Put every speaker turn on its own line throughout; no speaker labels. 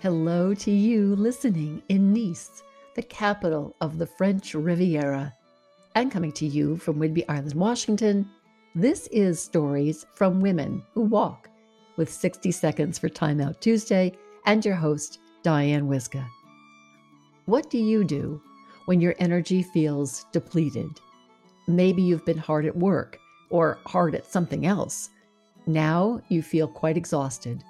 Hello to you listening in Nice, the capital of the French Riviera. And coming to you from Whidbey Island, Washington, this is Stories from Women Who Walk with 60 Seconds for Time Out Tuesday and your host, Diane Wyzga. What do you do when your energy feels depleted? Maybe you've been hard at work or hard at something else. Now you feel quite exhausted.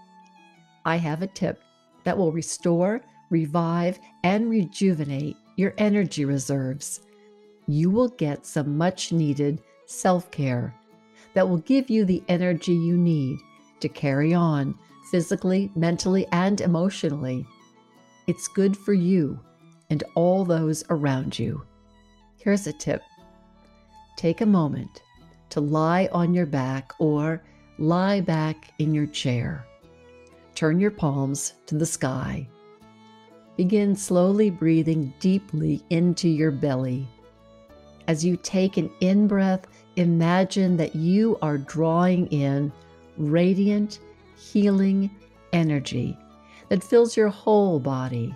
I have a tip that will restore, revive, and rejuvenate your energy reserves. You will get some much needed self care that will give you the energy you need to carry on physically, mentally, and emotionally. It's good for you and all those around you. Here's a tip take a moment to lie on your back or lie back in your chair. Turn your palms to the sky. Begin slowly breathing deeply into your belly. As you take an in breath, imagine that you are drawing in radiant, healing energy that fills your whole body.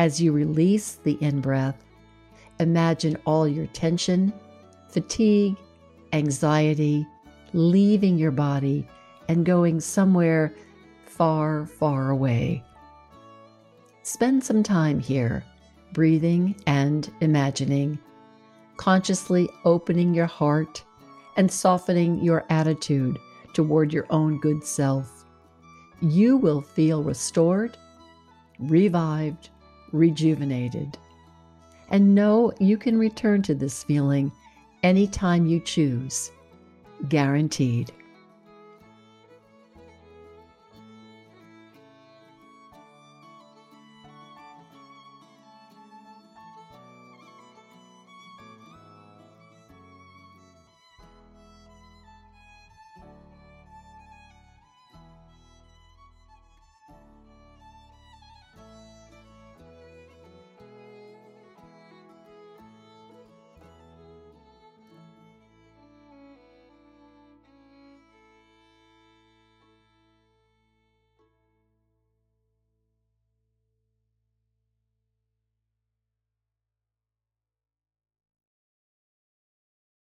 As you release the in breath, imagine all your tension, fatigue, anxiety leaving your body and going somewhere far, far away. Spend some time here, breathing and imagining, consciously opening your heart and softening your attitude toward your own good self. You will feel restored, revived, rejuvenated. And know you can return to this feeling anytime you choose. Guaranteed.